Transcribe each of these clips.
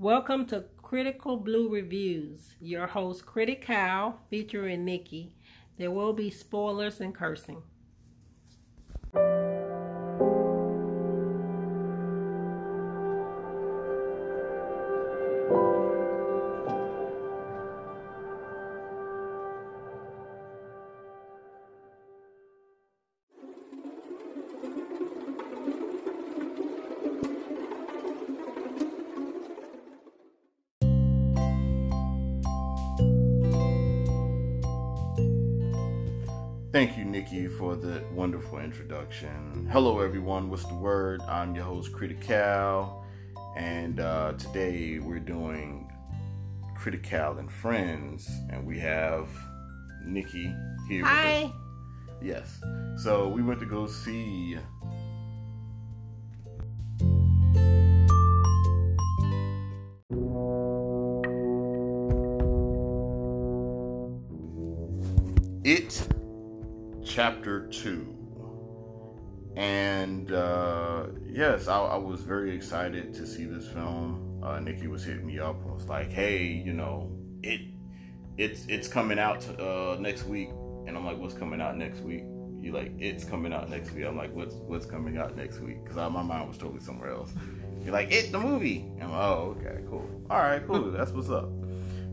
Welcome to Critical Blue Reviews. Your host, Critic Cow, featuring Nikki. There will be spoilers and cursing. Thank you, for the wonderful introduction. Hello, everyone. What's the word? I'm your host, Critical, and uh, today we're doing Critical and Friends, and we have Nikki here. Hi. With us. Yes. So we went to go see. It chapter two. And uh, yes, I, I, was very excited to see this film. Uh, Nikki was hitting me up and was like, "Hey, you know, it it's it's coming out uh, next week." And I'm like, "What's coming out next week?" You like, "It's coming out next week." I'm like, "What's what's coming out next week?" Because my mind was totally somewhere else. You're like, "It the movie." And I'm like, "Oh, okay, cool. All right, cool. That's what's up."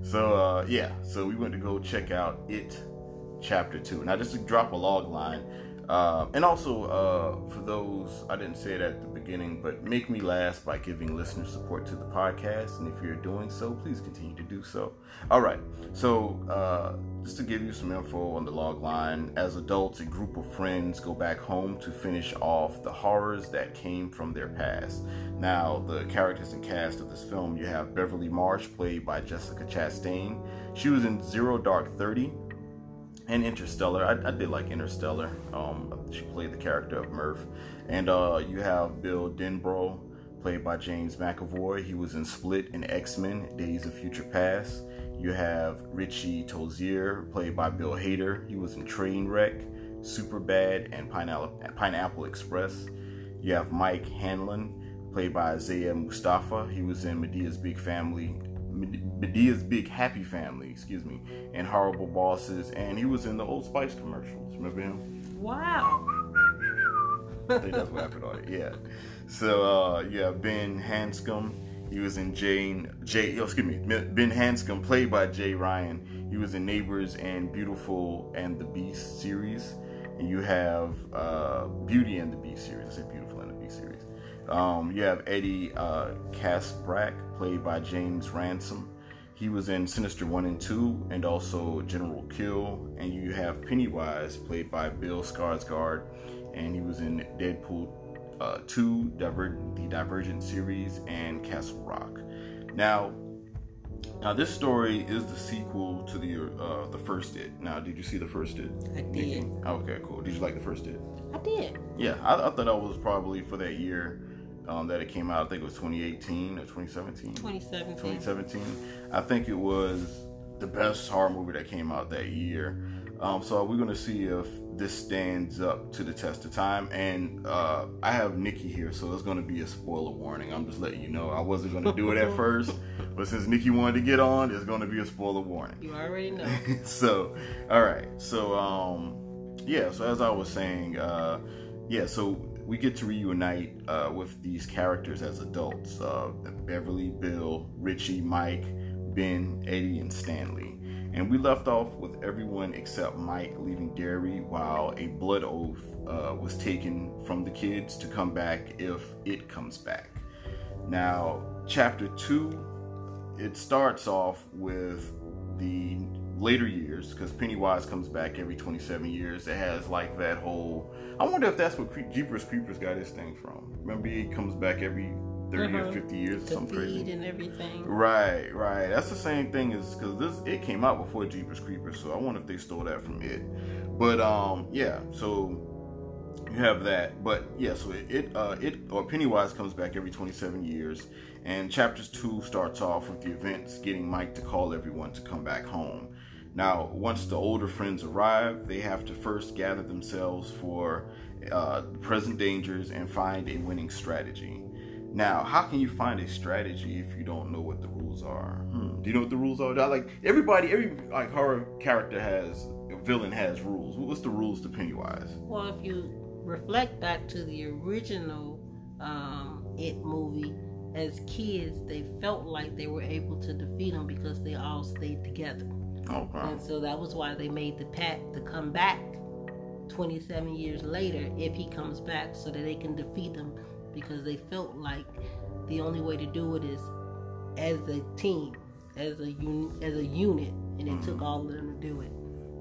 So uh, yeah, so we went to go check out it chapter two. Now, just to drop a log line, uh, and also uh, for those, I didn't say it at the beginning, but make me last by giving listener support to the podcast. And if you're doing so, please continue to do so. All right. So, uh, just to give you some info on the log line, as adults, a group of friends go back home to finish off the horrors that came from their past. Now, the characters and cast of this film, you have Beverly Marsh, played by Jessica Chastain. She was in Zero Dark Thirty and Interstellar. I, I, did like Interstellar. Um, she played the character of Murph. And uh, you have Bill Denbrough, played by James McAvoy. He was in Split and X Men: Days of Future Past. You have Richie Tozier, played by Bill Hader. He was in Trainwreck, Super Bad, and Pineapple, Pineapple Express. You have Mike Hanlon, played by Isaiah Mustafa. He was in Madea's Big Family Madea's Big Happy Family, excuse me, and Horrible Bosses, and he was in the Old Spice commercials. Remember him? Wow. I think that's what happened on it. Yeah. So uh, have Ben Hanscom. He was in Jane Jay. Oh, excuse me, Ben Hanscom, played by Jay Ryan. He was in Neighbors and Beautiful and the Beast series. And you have uh, Beauty and the Beast series. I said Beautiful Um, you have Eddie uh, Kaspbrak, played by James Ransone. He was in Sinister 1 and 2 and also Generation Kill. And you have Pennywise, played by Bill Skarsgård, and he was in Deadpool uh, 2, Diver- the Divergent series, and Castle Rock. Now, now this story is the sequel to the uh, the first It. Now, did you see the first It? I did. Okay, cool. Did you like the first It? I did. Yeah, I, I thought that was probably for that year um, that it came out. I think it was 2018 or 2017. 2017. 2017. I think it was the best horror movie that came out that year. Um, so we're gonna see if this stands up to the test of time. And uh, I have Nikki here, so it's gonna be a spoiler warning. I'm just letting you know. I wasn't gonna do it at first, but since Nikki wanted to get on, it's gonna be a spoiler warning. You already know. so, all right. So, um, yeah. So as I was saying, uh, yeah. So we get to reunite uh, with these characters as adults uh, Beverly, Bill, Richie, Mike, Ben, Eddie, and Stanley. And we left off with everyone except Mike leaving Derry while a blood oath uh, was taken from the kids to come back if it comes back. Now, chapter two, it starts off with the later years because Pennywise comes back every 27 years. It has like that whole. I wonder if that's what Cre- Jeepers Creepers got his thing from. Remember, he comes back every 30 uh-huh. or 50 years or the something crazy. and everything. Right, right. That's the same thing as because this it came out before Jeepers Creepers, so I wonder if they stole that from it. But um, yeah. So you have that, but yeah. So it, it uh it or Pennywise comes back every 27 years, and chapters two starts off with the events getting Mike to call everyone to come back home. Now, once the older friends arrive, they have to first gather themselves for uh, present dangers and find a winning strategy. Now, how can you find a strategy if you don't know what the rules are? Hmm. Do you know what the rules are? Like everybody, every like horror character has, a villain has rules. What's the rules to Pennywise? Well, if you reflect back to the original um, It movie, as kids, they felt like they were able to defeat him because they all stayed together. Okay. And so that was why they made the pact to come back 27 years later if he comes back so that they can defeat him because they felt like the only way to do it is as a team, as a un- as a unit, and it mm-hmm. took all of them to do it.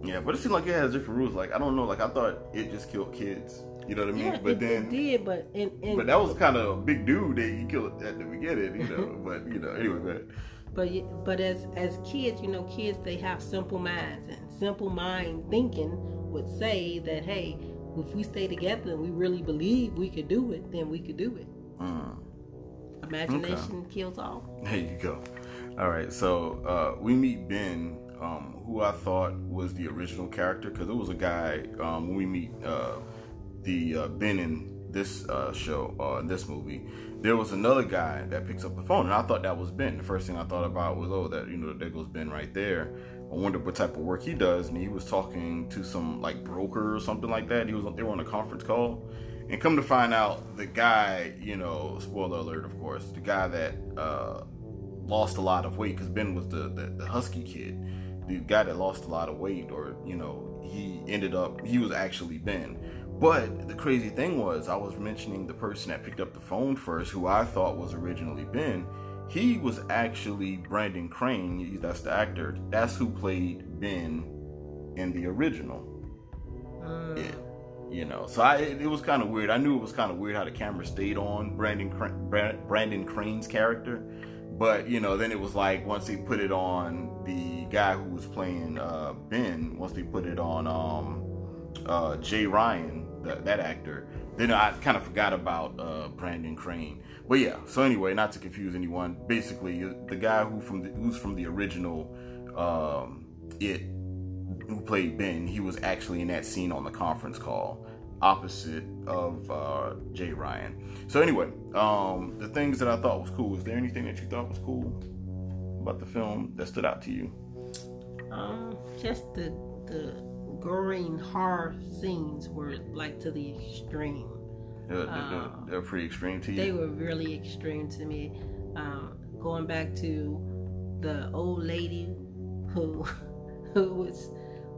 Yeah, but it seemed like it has different rules. Like I don't know, like I thought it just killed kids. You know what I mean? Yeah, but it, then it did, but in, in, but that was kind of a big dude that you killed at the beginning. You know, but you know, anyway, but but but as as kids, you know, kids they have simple minds and simple mind thinking would say that hey, if we stay together and we really believe we could do it, then we could do it. Mm. Imagination okay. kills all. There you go. All right, so uh, we meet Ben, um, who I thought was the original character because it was a guy. Um, when we meet uh, the uh, Ben in this uh, show, uh, in this movie, there was another guy that picks up the phone, and I thought that was Ben. The first thing I thought about was, oh, that you know, there goes Ben right there. I wonder what type of work he does, and he was talking to some like broker or something like that. He was they were on a conference call, and come to find out, the guy, you know, spoiler alert, of course, the guy that uh, lost a lot of weight because Ben was the, the the husky kid, the guy that lost a lot of weight, or you know, he ended up he was actually Ben. But the crazy thing was, I was mentioning the person that picked up the phone first, who I thought was originally Ben he was actually Brandon Crane. That's the actor. That's who played Ben in the original. Uh. Yeah, you know. So I, it, it was kind of weird. I knew it was kind of weird how the camera stayed on Brandon Brandon Crane's character, but you know, then it was like once they put it on the guy who was playing uh, Ben, once they put it on um, uh, Jay Ryan, the, that actor, then I kind of forgot about uh, Brandon Crane. But yeah, so anyway, not to confuse anyone, basically the guy who from the, who's from the original um, it who played Ben, he was actually in that scene on the conference call opposite of uh, Jay Ryan. So anyway, um, the things that I thought was cool. Is there anything that you thought was cool about the film that stood out to you? Um, just the the goring horror scenes were like to the extreme. They're, they're, they're, pretty extreme to you. They were really extreme to me. Um, going back to the old lady who who was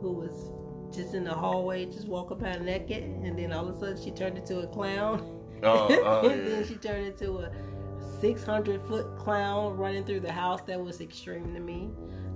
who was just in the hallway, just walking by naked, and then all of a sudden she turned into a clown. Oh, oh and yeah. then she turned into a 600 foot clown running through the house. That was extreme to me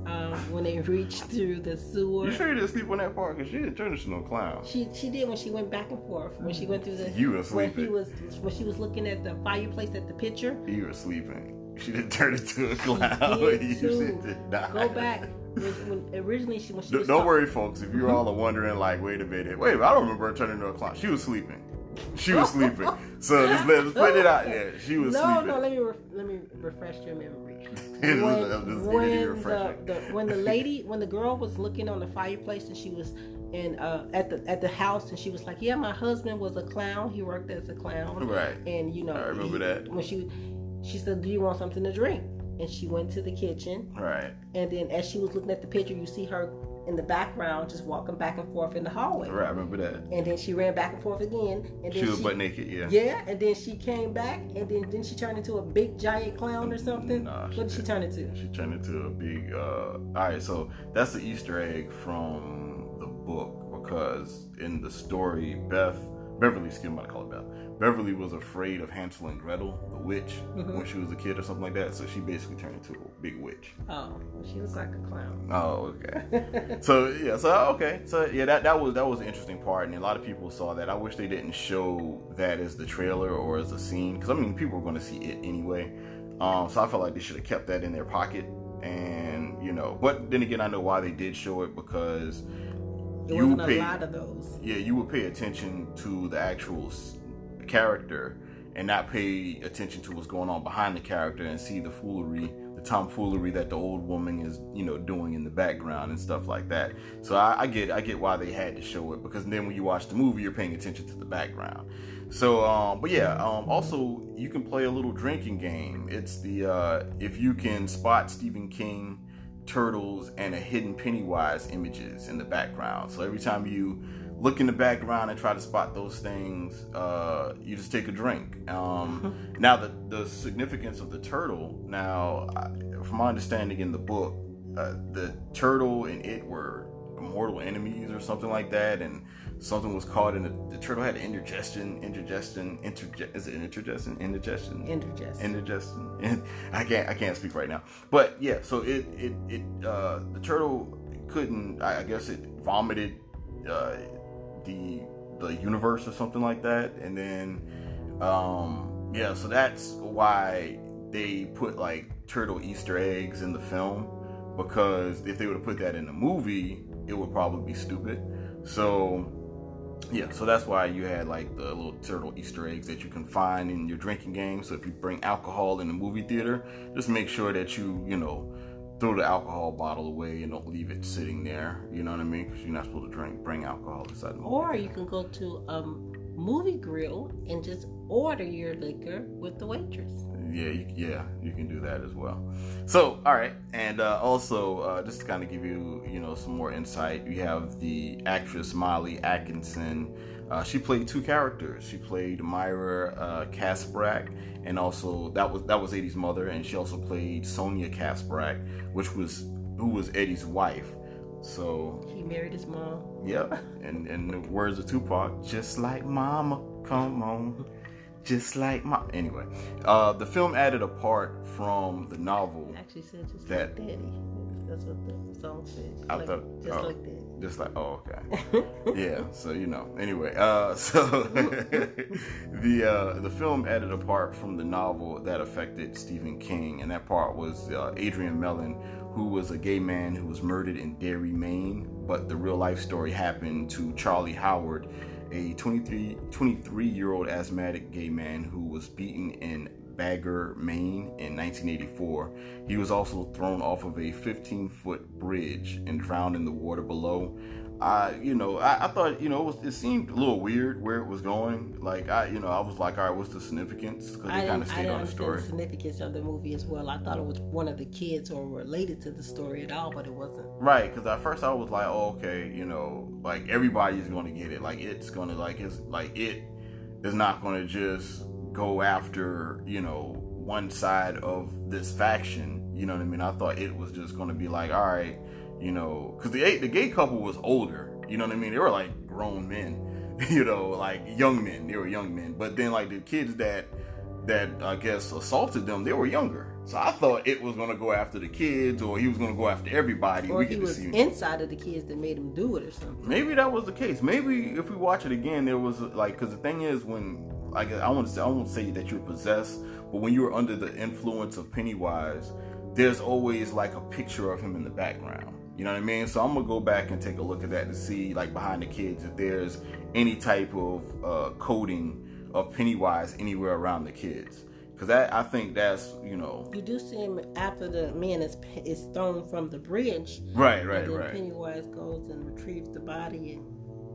um, when they reached through the sewer. You sure you didn't sleep on that part? Cause she didn't turn into no clown. She she did when she went back and forth. When she went through the you were sleeping. When he was when she was looking at the fireplace at the picture. You were sleeping. She didn't turn into a clown. She did too. Go back. When, when originally she when she don't, don't worry, folks. If you're all are wondering, like, wait a minute, wait, I don't remember her turning into a clown. She was sleeping. She was sleeping. So let's, let's put it out there. She was no, sleeping. No, no. let me re- let me refresh your memory. when, when the, the, when the lady when the girl was looking on the fireplace and she was in uh, at the at the house and she was like, yeah, my husband was a clown. He worked as a clown. Right. And you know, I remember he, that when she she said, do you want something to drink? And she went to the kitchen. Right. And then as she was looking at the picture, you see her in the background, just walking back and forth in the hallway. Right, I remember that. And then she ran back and forth again. And then she was she, butt naked, yeah. Yeah, and then she came back, and then then she turned into a big giant clown or something. Nah, what did she turn into? She turned into a big. Uh, all right, so that's the Easter egg from the book because in the story, Beth Beverly, excuse me, I call it Beth. Beverly was afraid of Hansel and Gretel, the witch, mm-hmm. when she was a kid or something like that. So she basically turned into a big witch. Oh, she was like a clown. Oh, okay. so yeah, so okay, so yeah, that that was that was an interesting part, and a lot of people saw that. I wish they didn't show that as the trailer or as a scene, because I mean, people were going to see it anyway. Um, so I felt like they should have kept that in their pocket, and you know, but then again, I know why they did show it because there you pay, a lot of those. Yeah, you would pay attention to the actual character and not pay attention to what's going on behind the character and see the foolery the tomfoolery that the old woman is you know doing in the background and stuff like that. So I, I get i get why they had to show it because then when you watch the movie you're paying attention to the background. So um but yeah um also you can play a little drinking game. It's the uh if you can spot stephen king turtles and a hidden pennywise images in the background so every time you look in the background and try to spot those things, uh, you just take a drink. Um, now, the, the significance of the turtle, now, from my understanding in the book, uh, the turtle and it were mortal enemies or something like that, and something was caught in the, the turtle had indigestion, indigestion, interge- is it indigestion, indigestion, indigestion, indigestion. I can't, I can't speak right now, but yeah. So it, it, it, uh, the turtle couldn't. I, I guess it vomited. Uh, the the universe or something like that and then um yeah so that's why they put like turtle easter eggs in the film because if they would have put that in the movie it would probably be stupid so yeah so that's why you had like the little turtle easter eggs that you can find in your drinking game so if you bring alcohol in the movie theater just make sure that you you know throw the alcohol bottle away and don't leave it sitting there. You know what I mean? Because you're not supposed to drink, bring alcohol inside the movie. Or you can go to a movie grill and just order your liquor with the waitress. Yeah, you, yeah, you can do that as well. So, all right, and uh, also uh, just to kind of give you, you know, some more insight, we have the actress Molly Atkinson. Uh, she played two characters. She played Myra uh, and also that was that was Eddie's mother, and she also played Sonia Kaspbrak, which was who was Eddie's wife. So he married his mom. Yep, and and the words of Tupac, just like Mama, come on, just like my. Anyway, uh, the film added a part from the novel. actually said just that, like Daddy. That's what the song says. I like, thought just oh. like that. Just like oh okay, yeah. So you know. Anyway, uh, so the uh, the film added a part from the novel that affected Stephen King, and that part was uh, Adrian Mellon, who was a gay man who was murdered in Derry, Maine. But the real life story happened to Charlie Howard, a 23 23 year old asthmatic gay man who was beaten in Bangor, Maine in 1984. He was also thrown off of a 15 foot bridge and drowned in the water below. I, you know, I, I thought, you know, it, was, it, seemed a little weird where it was going. Like, I, you know, I was like, all right, what's the significance? Because it kind of stayed on the story. The significance of the movie as well. I thought it was one of the kids or related to the story at all, but it wasn't. Right, because at first I was like, oh, okay, you know, like everybody's going to get it. Like it's going to, like, it's like it is not going to just go after, you know, one side of this faction. You know what I mean? I thought it was just going to be like, all right, you know, because the the gay couple was older. You know what I mean? They were like grown men, you know, like young men. They were young men. But then like the kids that that I guess assaulted them, they were younger. So I thought it was gonna go after the kids, or he was gonna go after everybody. Or we he was inside of the kids that made him do it, or something. Maybe that was the case. Maybe if we watch it again, there was like, because the thing is, when like I want to say, I won't say that you're possessed, but when you're under the influence of Pennywise, there's always like a picture of him in the background. You know what I mean? So I'm gonna go back and take a look at that to see, like behind the kids, if there's any type of uh, coding of Pennywise anywhere around the kids. Because that I think that's you know. You do see him after the man is is thrown from the bridge. Right, right, right. Pennywise goes and retrieves the body and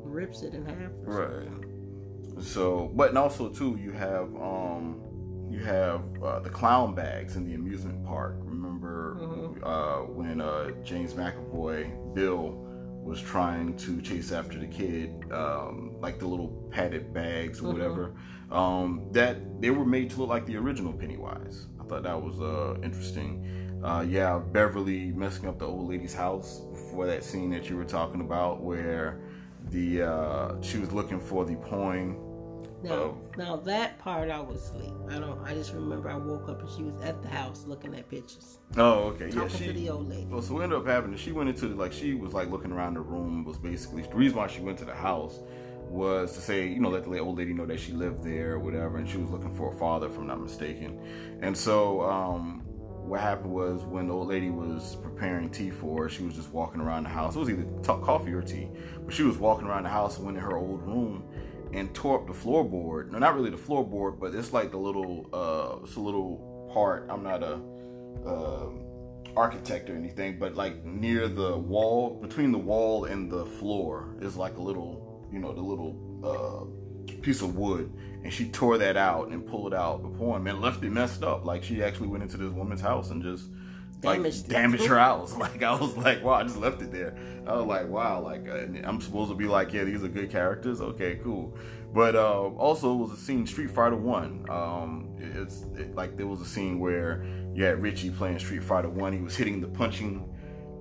rips it in half. right. Something. So, but and also too, you have um, you have uh, the clown bags in the amusement park. Remember mm-hmm. uh, when uh, James McAvoy, Bill, was trying to chase after the kid, um, like the little padded bags or mm-hmm. whatever. Um, that they were made to look like the original Pennywise. I thought that was uh, interesting. Uh, yeah, Beverly messing up the old lady's house before that scene that you were talking about, where the uh, she was looking for the poem now, now that part I was asleep. I don't. I just remember I woke up and she was at the house looking at pictures. Oh, okay, yeah. She to the old lady. Well, so what ended up happening? She went into the, like she was like looking around the room. Was basically the reason why she went to the house was to say, you know, let the old lady know that she lived there or whatever, and she was looking for a father, if I'm not mistaken. And so, um, what happened was when the old lady was preparing tea for her, she was just walking around the house. It was either t- coffee or tea, but she was walking around the house and went in her old room and tore up the floorboard. No, not really the floorboard, but it's like the little uh, it's a little part. I'm not a uh, architect or anything, but like near the wall, between the wall and the floor, is like a little, you know, the little uh, piece of wood, and she tore that out and pulled out the poem and left it messed up. Like she actually went into this woman's house and just Damaged it. damaged her house. Like I was like, wow, I just left it there. I was like, wow, like uh, I'm supposed to be like, yeah, these are good characters. Okay, cool. But uh, also, it was a scene Street Fighter One. Um, it's it, like there was a scene where you had Richie playing Street Fighter One. He was hitting the punching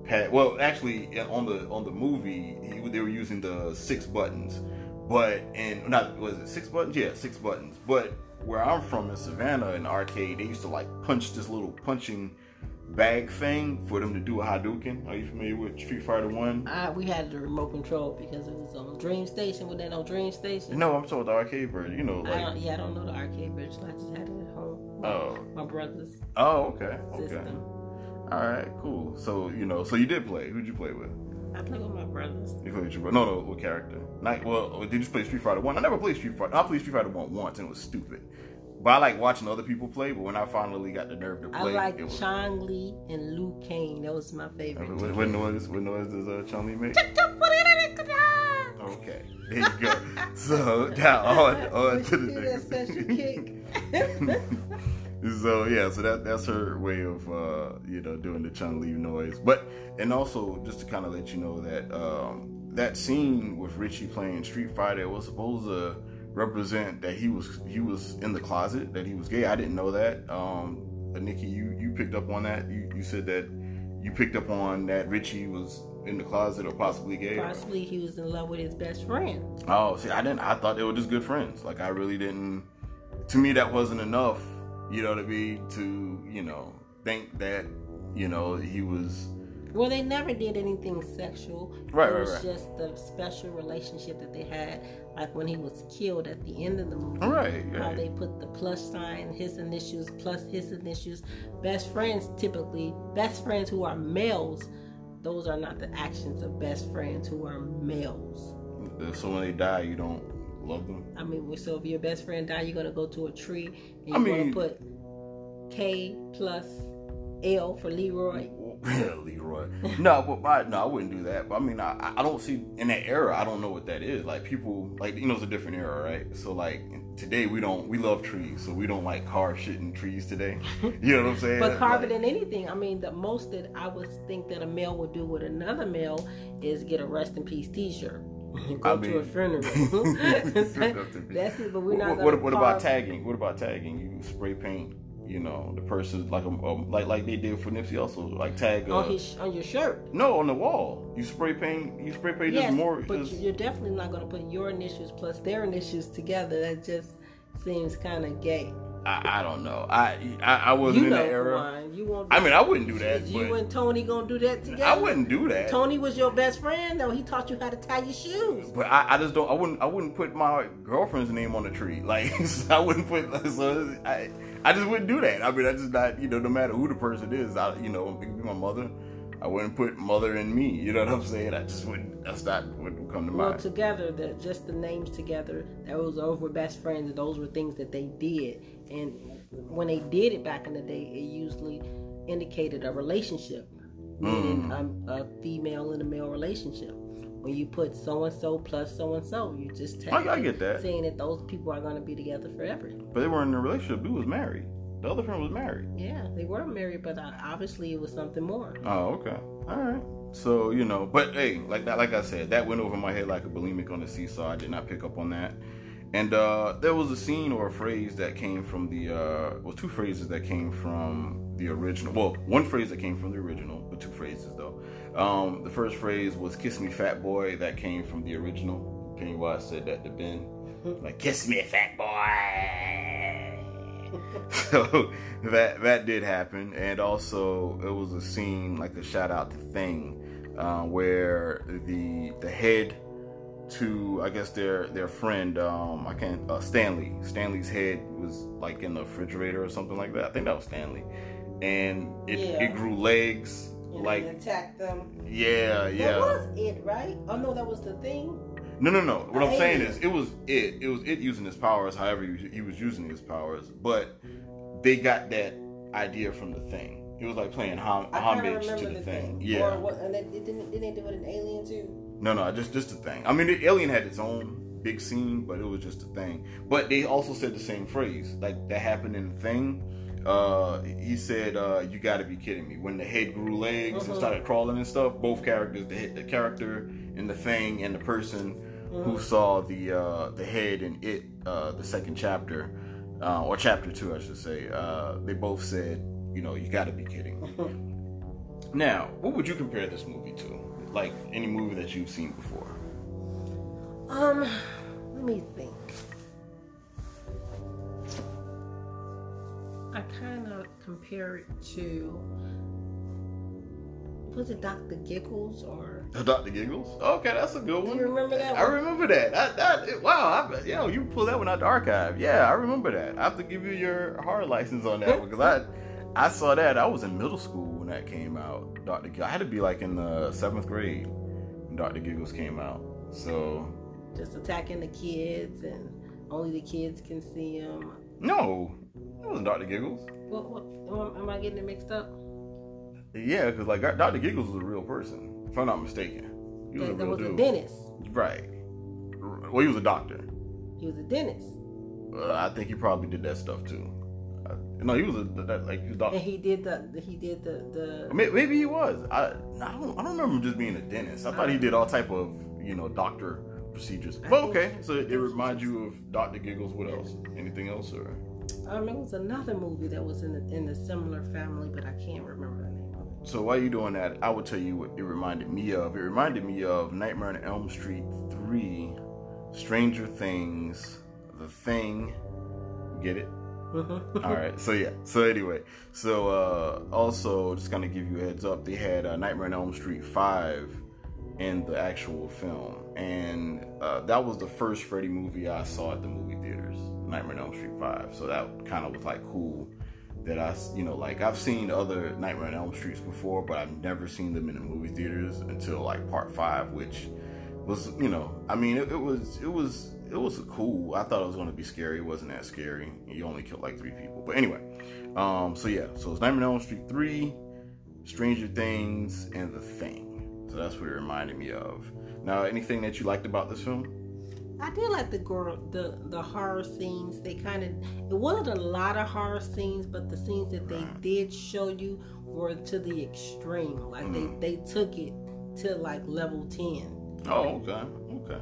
pad. Well, actually, on the on the movie, he, they were using the six buttons. But and not was it six buttons? Yeah, six buttons. But where I'm from in Savannah, in arcade, they used to like punch this little punching bag thing for them to do a Hadouken. Are you familiar with Street Fighter One? I, we had the remote control because it was on Dream Station. Was that on Dream Station? No, I'm talking about the arcade version. You know, I like don't, yeah, I don't know the arcade version. I just had it at home. Oh. My brother's oh, okay, okay, all right, cool. So you know, so you did play. Who'd you play with? I played with my brothers. You played with your no, no, what character? Not well. Did you play Street Fighter One? I never played Street Fighter. I played Street Fighter One once, and it was stupid. But I like watching other people play. But when I finally got the nerve to play, I like was. Chun Li and Liu Kang. That was my favorite. What, what noise? What noise does uh, Chun Li make? Okay, there you go. So now on, on to the That special kick. so yeah, so that that's her way of uh, you know doing the Chun Li noise. But and also just to kind of let you know that um, that scene with Richie playing Street Fighter was supposed to represent that he was he was in the closet, that he was gay. I didn't know that. Um, Nikki, you you picked up on that. You you said that you picked up on that Richie was in the closet or possibly gay. Possibly he was in love with his best friend. Oh, see, I didn't. I thought they were just good friends. Like I really didn't. To me, that wasn't enough. You know, to be to you know think that you know he was Well, they never did anything sexual. Right, it right, was right. just the special relationship that they had, like when he was killed at the end of the movie. right. How right. they put the plus sign, his initials plus his initials. Best friends typically, best friends who are males, those are not the actions of best friends who are males. So when they die, you don't love them. I mean, so if your best friend die, you're gonna go to a tree and I you're mean- gonna put K plus L for Leroy. Yeah, Leroy. No, but I, no, I wouldn't do that. But I mean, I, I don't see in that era. I don't know what that is. Like people, like you know, it's a different era, right? So like today, we don't we love trees, so we don't like carve shit in trees today. You know what I'm saying? But carving Like- in anything. I mean, the most that I would think that a male would do with another male is get a rest in peace T-shirt. Go I to a mean- funeral. That's it. But we're not. what, what, what about tagging? What about tagging? You spray paint, you know, the person like a, um, like like they did for Nipsey also, like tag. Uh, on his on your shirt? no, on the wall. You spray paint. You spray paint Yes, more. but just- you're definitely not going to put your initials plus their initials together. That just seems kind of gay. I, I don't know. I I, I wasn't You in the era. You won't. I mean, I wouldn't do that. you and Tony gonna do that together? I wouldn't do that. Tony was your best friend, though. He taught you how to tie your shoes. But I, I just don't. I wouldn't. I wouldn't put my girlfriend's name on the tree. Like I wouldn't put. So I, I just wouldn't do that. I mean, I just not. You know, no matter who the person is, I, you know, it could be my mother. I wouldn't put mother and me. You know what I'm saying? I just wouldn't. That's not what would come to Well, mind. together, the, just the names together, those those were best friends. Those were things that they did, and when they did it back in the day, it usually indicated a relationship, meaning um, a female and a male relationship. When you put so and so plus so and so, you just I, I get that. saying that those people are going to be together forever. But they weren't in a relationship. Dude was married. The other friend was married. Yeah, they were married, but uh, obviously it was something more. Oh, okay. All right. So you know, but hey, like that, like I said, that went over my head like a bulimic on the seesaw. I did not pick up on that. And uh, there was a scene or a phrase that came from the uh, well, two phrases that came from the original. Well, one phrase that came from the original, but two phrases though. Um, the first phrase was "Kiss me, fat boy." That came from the original. Pennywise said that to Ben, like "Kiss me, fat boy." so that that did happen, and also it was a scene like a shout out to Thing, uh, where the the head to I guess their their friend um I can't uh, Stanley Stanley's head was like in the refrigerator or something like that. I think that was Stanley, and it Yeah. it grew legs And like they attacked them. yeah That yeah was it, right? Oh no, that was the thing. No, no, no. What An I'm saying alien. is, it was it. It was it using his powers. However, he was, using his powers, but they got that idea from the thing. It was like playing hom- I homage to the, the thing. thing. Yeah. Or what, and they, they didn't, didn't they do it in Alien too? No, no, just just the thing. I mean, the Alien had its own big scene, but it was just a thing. But they also said the same phrase, like that happened in the thing. Uh, he said, uh, "You got to be kidding me!" When the head grew legs and Mhm. started crawling and stuff, both characters, the head, the character in the thing, and the person who saw the uh, the head in it, uh, the second chapter, uh, or chapter two, I should say, uh, they both said, "You know, you got to be kidding." Now, what would you compare this movie to? Like any movie that you've seen before? Um, let me think. I kind of compare it to. Was it Dr. Giggles or? Oh, Dr. Giggles? Okay, that's a good Do one. you remember that I one? remember that. That, that wow, I, yo, you pulled that one out the archive. Yeah, I remember that. I have to give you your hard license on that one because I I saw that. I was in middle school when that came out. Dr. Giggles. I had to be like in the seventh grade when Dr. Giggles came out. So Just attacking the kids and only the kids can see him. no, it wasn't Dr. Giggles. What, what, am I getting it mixed up? Yeah, because like Dr. Giggles was a real person, if I'm not mistaken. He was There, a real was dude. a dentist. Right. Well, he was a doctor. He was a dentist, Uh, I think he probably did that stuff too. Uh, no, he was a that, like he a and he did the he did the the. May- Maybe he was. I I don't I don't remember him just being a dentist. I thought he did all type of you know doctor procedures. I But okay, so it reminds you of Doctor Giggles. What else? Anything else or? Um, it was another movie that was in the, in a similar family, but I can't remember the name it. So while you're doing that, I will tell you what it reminded me of. It reminded me of Nightmare on Elm Street 3, Stranger Things, The Thing. Get it? All right. So yeah. So anyway, so uh also just gonna give you a heads up. They had uh, Nightmare on Elm Street five in the actual film, and uh, that was the first Freddy movie I saw at the movie theaters. Nightmare on Elm Street five. So that kind of was like cool. That I, you know, like I've seen other Nightmare on Elm Streets before, but I've never seen them in the movie theaters until like part five, which was, you know, I mean, it, it was, it was, it was cool. I thought it was going to be scary. It wasn't that scary. You only killed like three people, but anyway. Um, so yeah, so it's Nightmare on Elm Street three, Stranger Things, and The Thing. So that's what it reminded me of. Now, anything that you liked about this film? I did like the girl, the the horror scenes. They kind of it wasn't a lot of horror scenes, but the scenes that they Right. did show you were to the extreme. Like Mm. they they took it to like level ten. Oh, okay, okay.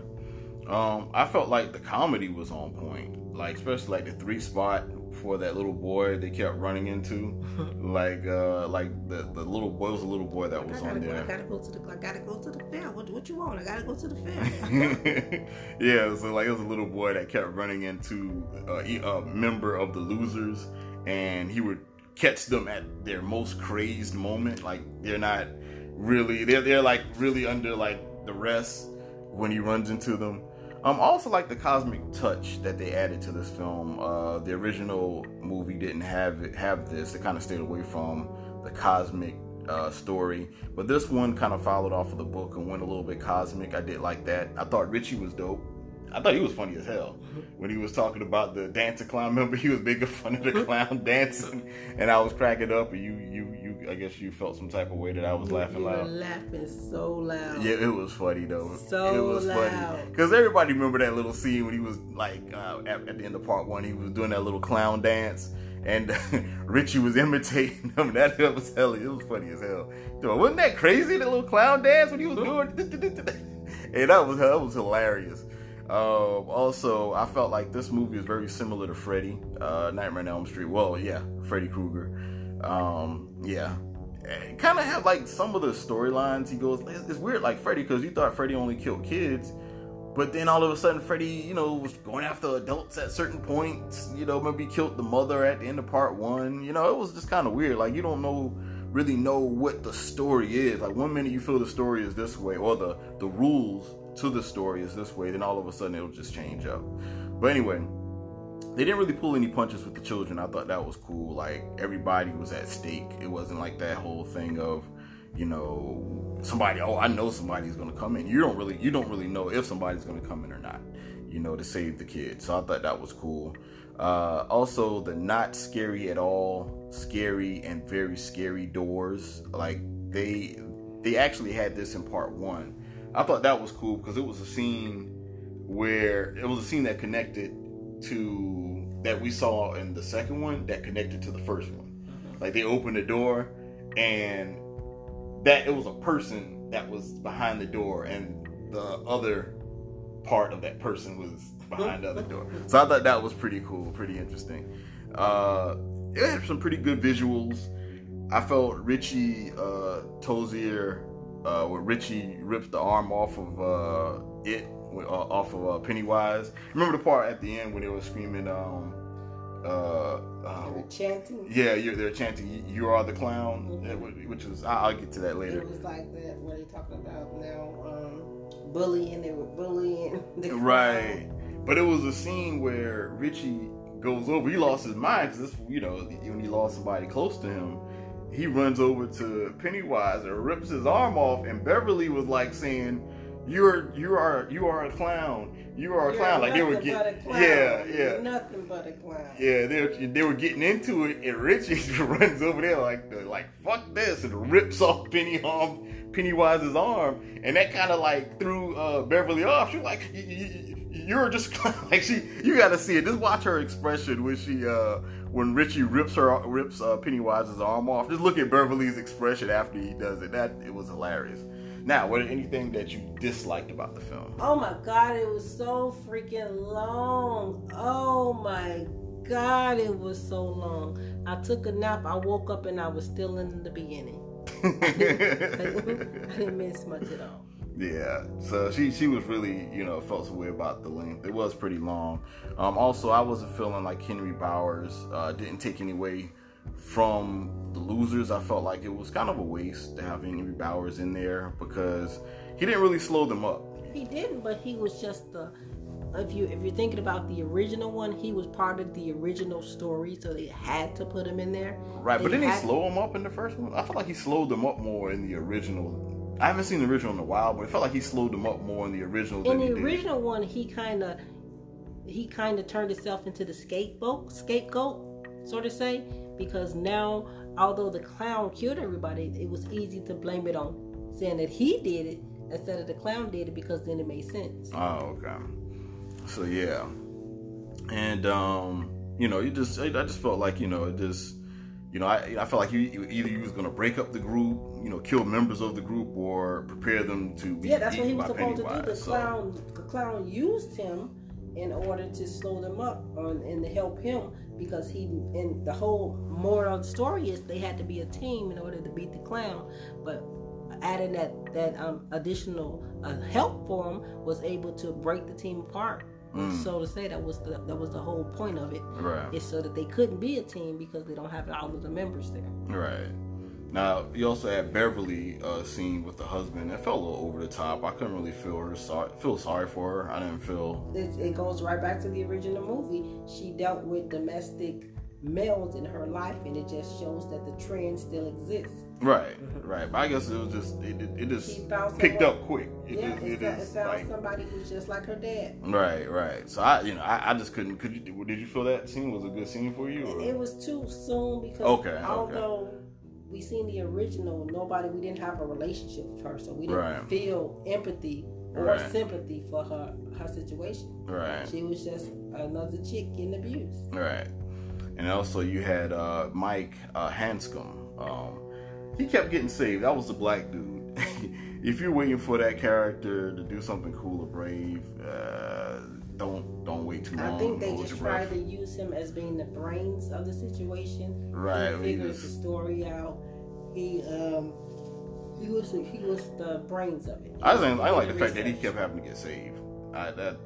Um, I felt like the comedy was on point, like especially like the three spot for that little boy they kept running into, like uh, like the the little boy was a little boy that was on go, I gotta go to the I gotta go to the fair. What what you want? I gotta go to the fair. yeah, so like it was a little boy that kept running into uh, a member of the losers, and he would catch them at their most crazed moment. Like they're not really, they're they're like really under like the rest when he runs into them. Um, also like the cosmic touch that they added to this film. Uh, the original movie didn't have it, have this. It kind of stayed away from the cosmic uh, story, but this one kind of followed off of the book and went a little bit cosmic. I did like that. I thought Richie was dope. I thought he was funny as hell when he was talking about the dancer clown. Remember, he was making fun of the clown dancing, and I was cracking up. And you, you. I guess you felt some type of way that I was laughing you were loud. laughing so loud. Yeah, it was funny though. So it was loud. funny because everybody remember that little scene when he was like uh, at, at the end of part one, he was doing that little clown dance, and Richie was imitating him. That was hell. It was funny as hell. Dude, wasn't that crazy? The little clown dance when he was doing, and that was that was hilarious. Um, also, I felt like this movie is very similar to Freddy, uh, Nightmare on Elm Street. Well, yeah, Freddy Krueger. Um, yeah, kind of had like some of the storylines. He goes, it's, it's weird, like Freddy, because you thought Freddy only killed kids, but then all of a sudden Freddy, you know, was going after adults at certain points. You know, maybe killed the mother at the end of part one. You know, it was just kind of weird. Like you don't know really know what the story is. Like one minute you feel the story is this way, or the the rules to the story is this way, then all of a sudden it'll just change up. But anyway, they didn't really pull any punches with the children. I thought that was cool. Like everybody was at stake. It wasn't like that whole thing of, you know, somebody. Oh, I know somebody's gonna come in. You don't really you don't really know if somebody's gonna come in or not. You know, to save the kid. So I thought that was cool. Uh, also, the not scary at all, scary and very scary doors. Like they they actually had this in part one. I thought that was cool because it was a scene where it was a scene that connected to that we saw in the second one that connected to the first one. Mm-hmm. Like they opened the door and that it was a person that was behind the door and the other part of that person was behind the other door. So I thought that was pretty cool, pretty interesting. Uh, it had some pretty good visuals. I felt Richie uh, Tozier, uh, where Richie ripped the arm off of uh, it, off of uh, Pennywise. Remember the part at the end when they were screaming, um, uh, uh, chanting. Yeah, they're chanting. You are the clown, mm-hmm. which is I'll get to that later. It was like that. What are you talking about now? Um, bullying. They were bullying. The right, but it was a scene where Richie goes over. He lost his mind because you know when he lost somebody close to him. He runs over to Pennywise and rips his arm off, and Beverly was like saying, "You're you are you are a clown." you are a You're clown. Like they were getting, yeah, yeah, nothing but a clown. Yeah, they they were getting into it, and Richie runs over there like like fuck this, and rips off Penny arm, Pennywise's arm, and that kind of like threw uh, Beverly off. She's like, you're just like she. You got to see it. Just watch her expression when she uh when Richie rips her rips uh, Pennywise's arm off. Just look at Beverly's expression after he does it. That it was hilarious. Now, what anything that you disliked about the film? Oh my god, it was so freaking long. Oh my god, it was so long. I took a nap. I woke up and I was still in the beginning. I, didn't, I didn't miss much at all. Yeah, so she she was really you know felt some way about the length. It was pretty long. Um, also, I wasn't feeling like Henry Bowers uh, didn't take any way from the losers, I felt like it was kind of a waste to have Henry Bowers in there because he didn't really slow them up. He didn't, but he was just the. If you if you're thinking about the original one, he was part of the original story, so they had to put him in there. Right, they but didn't he slow him up in the first one? I felt like he slowed them up more in the original. I haven't seen the original in a while, but it felt like he slowed them up more in the original. In the original one, he kind of he kind of turned himself into the scapegoat, scapegoat, sort of say because now, although the clown killed everybody, it was easy to blame it on saying that he did it instead of the clown did it because then it made sense. Oh, okay. So yeah, and um, you know, you just I just felt like you know it just. You know, I, I felt like you, either you was going to break up the group, you know, kill members of the group, or prepare them to be. Yeah, that's what he was supposed Pennywise, to do. The so. clown, the clown used him in order to slow them up on, and to help him because he and the whole moral story is they had to be a team in order to beat the clown. But adding that that um, additional uh, help for him was able to break the team apart. Mm. so to say that was the that was the whole point of it. Right. It's so that they couldn't be a team because they don't have all of the members there. Right now you also had Beverly uh, scene with the husband. That felt a little over the top. I couldn't really feel her sorry, feel sorry for her. I didn't feel. It, it goes right back to the original movie. She dealt with domestic males in her life, and it just shows that the trend still exists. Right, mm-hmm. right. But I guess it was just it, it, it just picked up quick. It, yeah, it, it, it is found like, somebody who's just like her dad. Right, right. So I, you know, I, I just couldn't. Could you? Did you feel that scene was a good scene for you? Or? It was too soon because okay, although. Okay we seen the original, nobody we didn't have a relationship with her, so we didn't right. feel empathy or right. sympathy for her her situation. Right. She was just another chick getting abused. Right. And also you had uh, Mike uh, Hanscom. Um, he kept getting saved. That was the black dude. if you're waiting for that character to do something cool or brave, uh, don't don't wait too long. I think they just tried to use him as being the brains of the situation. Right. He figured the story out. He um he was he was the brains of it. I think I like the fact that he kept having to get saved. I, that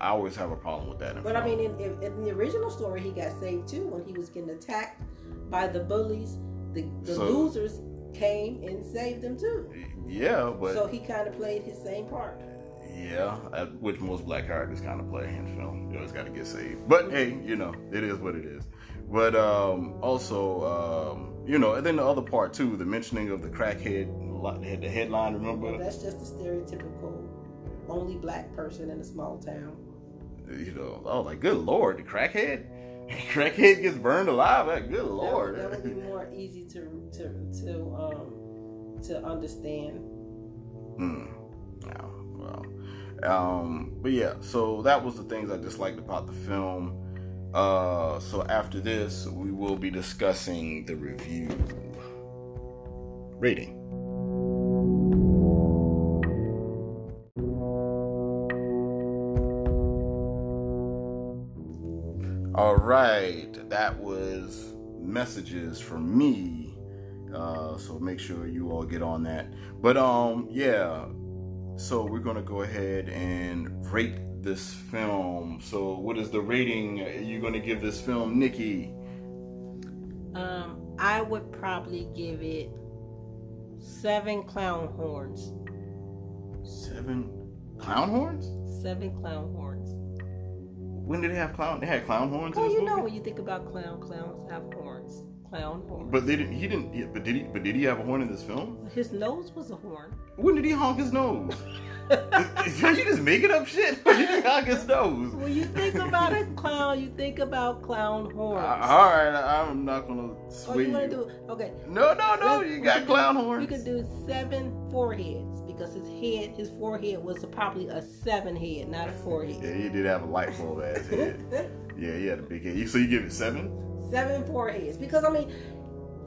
I always have a problem with that. but film. I mean, in, in, in, the original story, he got saved too when he was getting attacked by the bullies. The, the so, losers came and saved him too. Yeah, but so he kind of played his same part. Yeah, which most black characters kind of play in film. You always got to get saved. But hey, you know, it is what it is. But um, also, um, you know, and then the other part too, the mentioning of the crackhead the, the headline. Remember? Well, that's just a stereotypical only black person in a small town. You know, oh, like good lord, the crackhead, crackhead gets burned alive. Like, good lord. That, that would be more easy to to to um to understand. Hmm. Yeah. Well. Um. But yeah. So that was the things I disliked about the film. Uh. So after this, we will be discussing the review rating. All right, that was messages from me. Uh, so make sure you all get on that. But um, yeah. So we're gonna go ahead and rate this film. So what is the rating you're gonna give this film, Nikki? Um, I would probably give it seven clown horns. Seven clown horns? Seven clown horns. When did they have clown? They had clown horns. Well, you movie? know when you think about clown, clowns have horns. Clown horns. But didn't. He didn't. But did he? But did he have a horn in this film? His nose was a horn. When did he honk his nose? Are you just making up shit? When did he honk his nose? When you think about a clown, you think about clown horns. Uh, all right, I'm not gonna sway oh, you want to do okay? No, no, no. Let's- You got clown do, horns. We could do seven foreheads because his head, his forehead was probably a seven head, not a forehead. Yeah, he did have a light bulb ass head. Yeah, he had a big head. So you give it seven? Seven foreheads because I mean,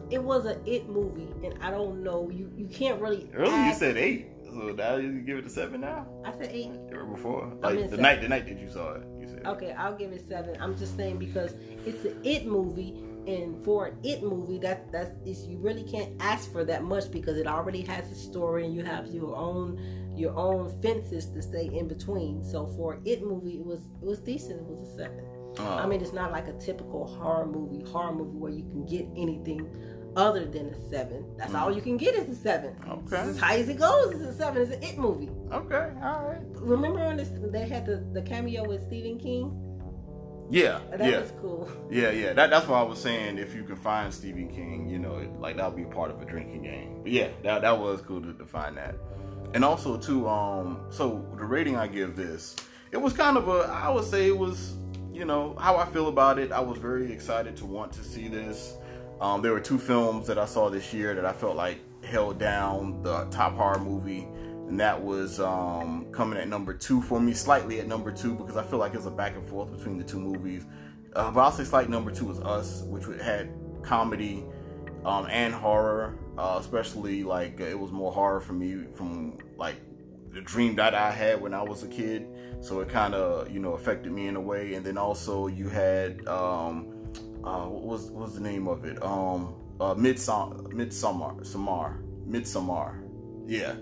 it was a it movie, and I don't know you you can't really. Earlier you said eight. So now you give it a seven now? I said eight. Or before? Like the seven. night the night that you saw it, you said. Okay, I'll give it seven. I'm just saying because it's an it movie, and for an it movie, that that's you really can't ask for that much because it already has a story, and you have your own your own fences to stay in between. So for an it movie, it was it was decent. It was a seven. Uh, I mean, it's not like a typical horror movie, horror movie where you can get anything other than a seven. That's all you can get is a seven. Mm. Okay. As high as it goes. is a seven. It's an it movie. okay, all right. Remember when this, they had the, the cameo with Stephen King? Yeah, That yeah. was cool. Yeah, yeah. That, that's why I was saying if you can find Stephen King, you know, it, like that would be part of a drinking game. But yeah, that that was cool to, to find that. And also too, um, so the rating I give this, it was kind of a, I would say it was, you know, how I feel about it. I was very excited to want to see this. Um, there were two films that I saw this year that I felt like held down the top horror movie, and that was um, coming at number two for me, slightly at number two because I feel like it's a back and forth between the two movies. Uh, but I'll say slight number two was Us, which had comedy um, and horror, uh, especially like it was more horror for me from like the dream that I had when I was a kid. So it kind of you know affected me in a way. And then also you had um, uh, what was what was the name of it? Um, uh, Midsommar, Midsommar, Samar, Midsommar. Yeah,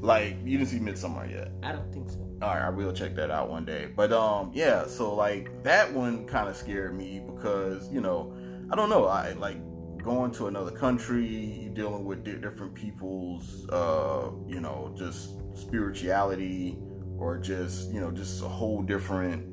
like you didn't see Midsommar yet. I don't think so. All right, I will check that out one day. But um, yeah, so like that one kind of scared me because you know, I don't know, I like going to another country, you dealing with di- different people's, uh, you know, just spirituality or just you know, just a whole different,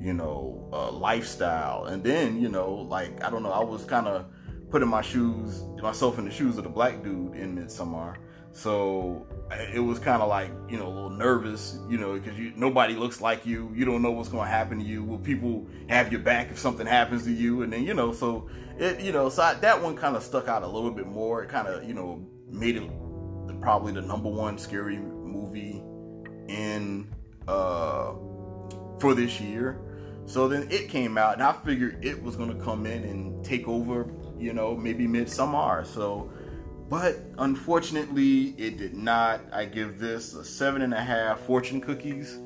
you know, uh, lifestyle. And then you know, like I don't know, I was kind of putting my shoes, myself in the shoes of the black dude in Midsommar. So it was kind of like you know a little nervous, you know, because nobody looks like you. You don't know what's going to happen to you. Will people have your back if something happens to you? And then you know, so it you know, so I, that one kind of stuck out a little bit more. It kind of you know made it probably the number one scary movie in uh for this year. So then it came out, and I figured it was going to come in and take over, you know, maybe Midsommar. So, but unfortunately, it did not. I give this a seven and a half fortune cookies.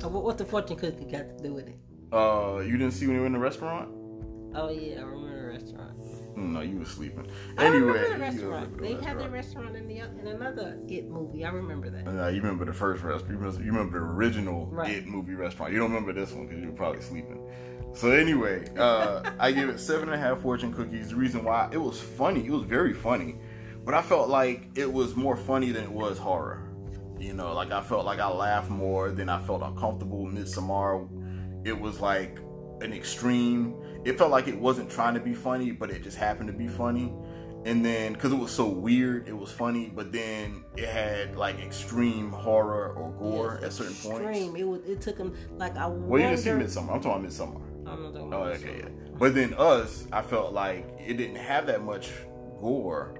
What, what the fortune cookie got to do with it? Uh, you didn't see when you were in the restaurant? Oh yeah, I remember the restaurant. Mm, No, you were sleeping. Anyway, the restaurant. remember They the had the restaurant. restaurant in the in another It movie. I remember that. No, you remember the first restaurant. You remember, you remember the original Right. It movie restaurant. You don't remember this one because you were probably sleeping. So anyway, uh, I give it seven and a half fortune cookies. The reason why it was funny, it was very funny, but I felt like it was more funny than it was horror. You know, like I felt like I laughed more than I felt uncomfortable. Midsommar, it was like an extreme. It felt like it wasn't trying to be funny, but it just happened to be funny. and then because it was so weird, it was funny, but then it had like extreme horror or gore Yes, at certain extreme. points. It was. It took him like I. Well, you didn't see wonder- Midsommar. I'm talking Midsommar. I'm not talking Oh, okay, yeah. But then us, I felt like it didn't have that much gore,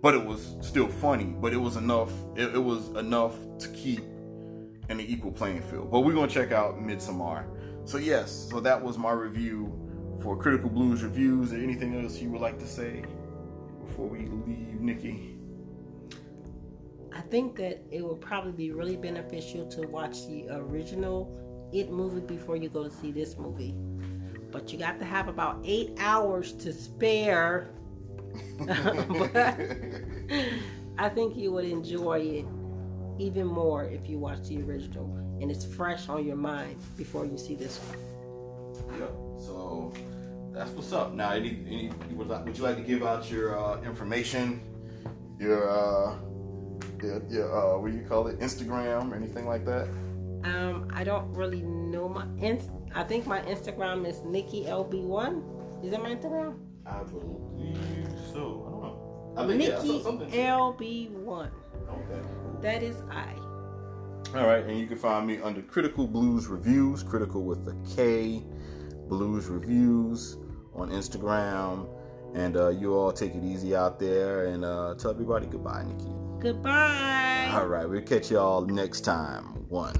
but it was still funny. But it was enough. It, it was enough to keep in the equal playing field. But we're gonna check out Midsommar. So yes, so that was my review for Critical Blues reviews. or anything else you would like to say before we leave, Nikki? I think that it would probably be really beneficial to watch the original It movie before you go to see this movie. But you got to have about eight hours to spare. But I think you would enjoy it even more if you watch the original and it's fresh on your mind before you see this one. That's what's up. Now, any, any would, like, would you like to give out your uh, information, your uh, your, your uh, what do you call it, Instagram or anything like that? Um, I don't really know my inst- I think my Instagram is Nikki LB1. Is that my Instagram? I believe so. I don't know. I think yeah, Nikki so- something. LB1. Okay. That is I. All right, and you can find me under Critical Blues Reviews, critical with a K, Blues Reviews on Instagram. And uh, you all take it easy out there and uh, tell everybody goodbye, Nikki. Goodbye. All right, we'll catch y'all next time. One.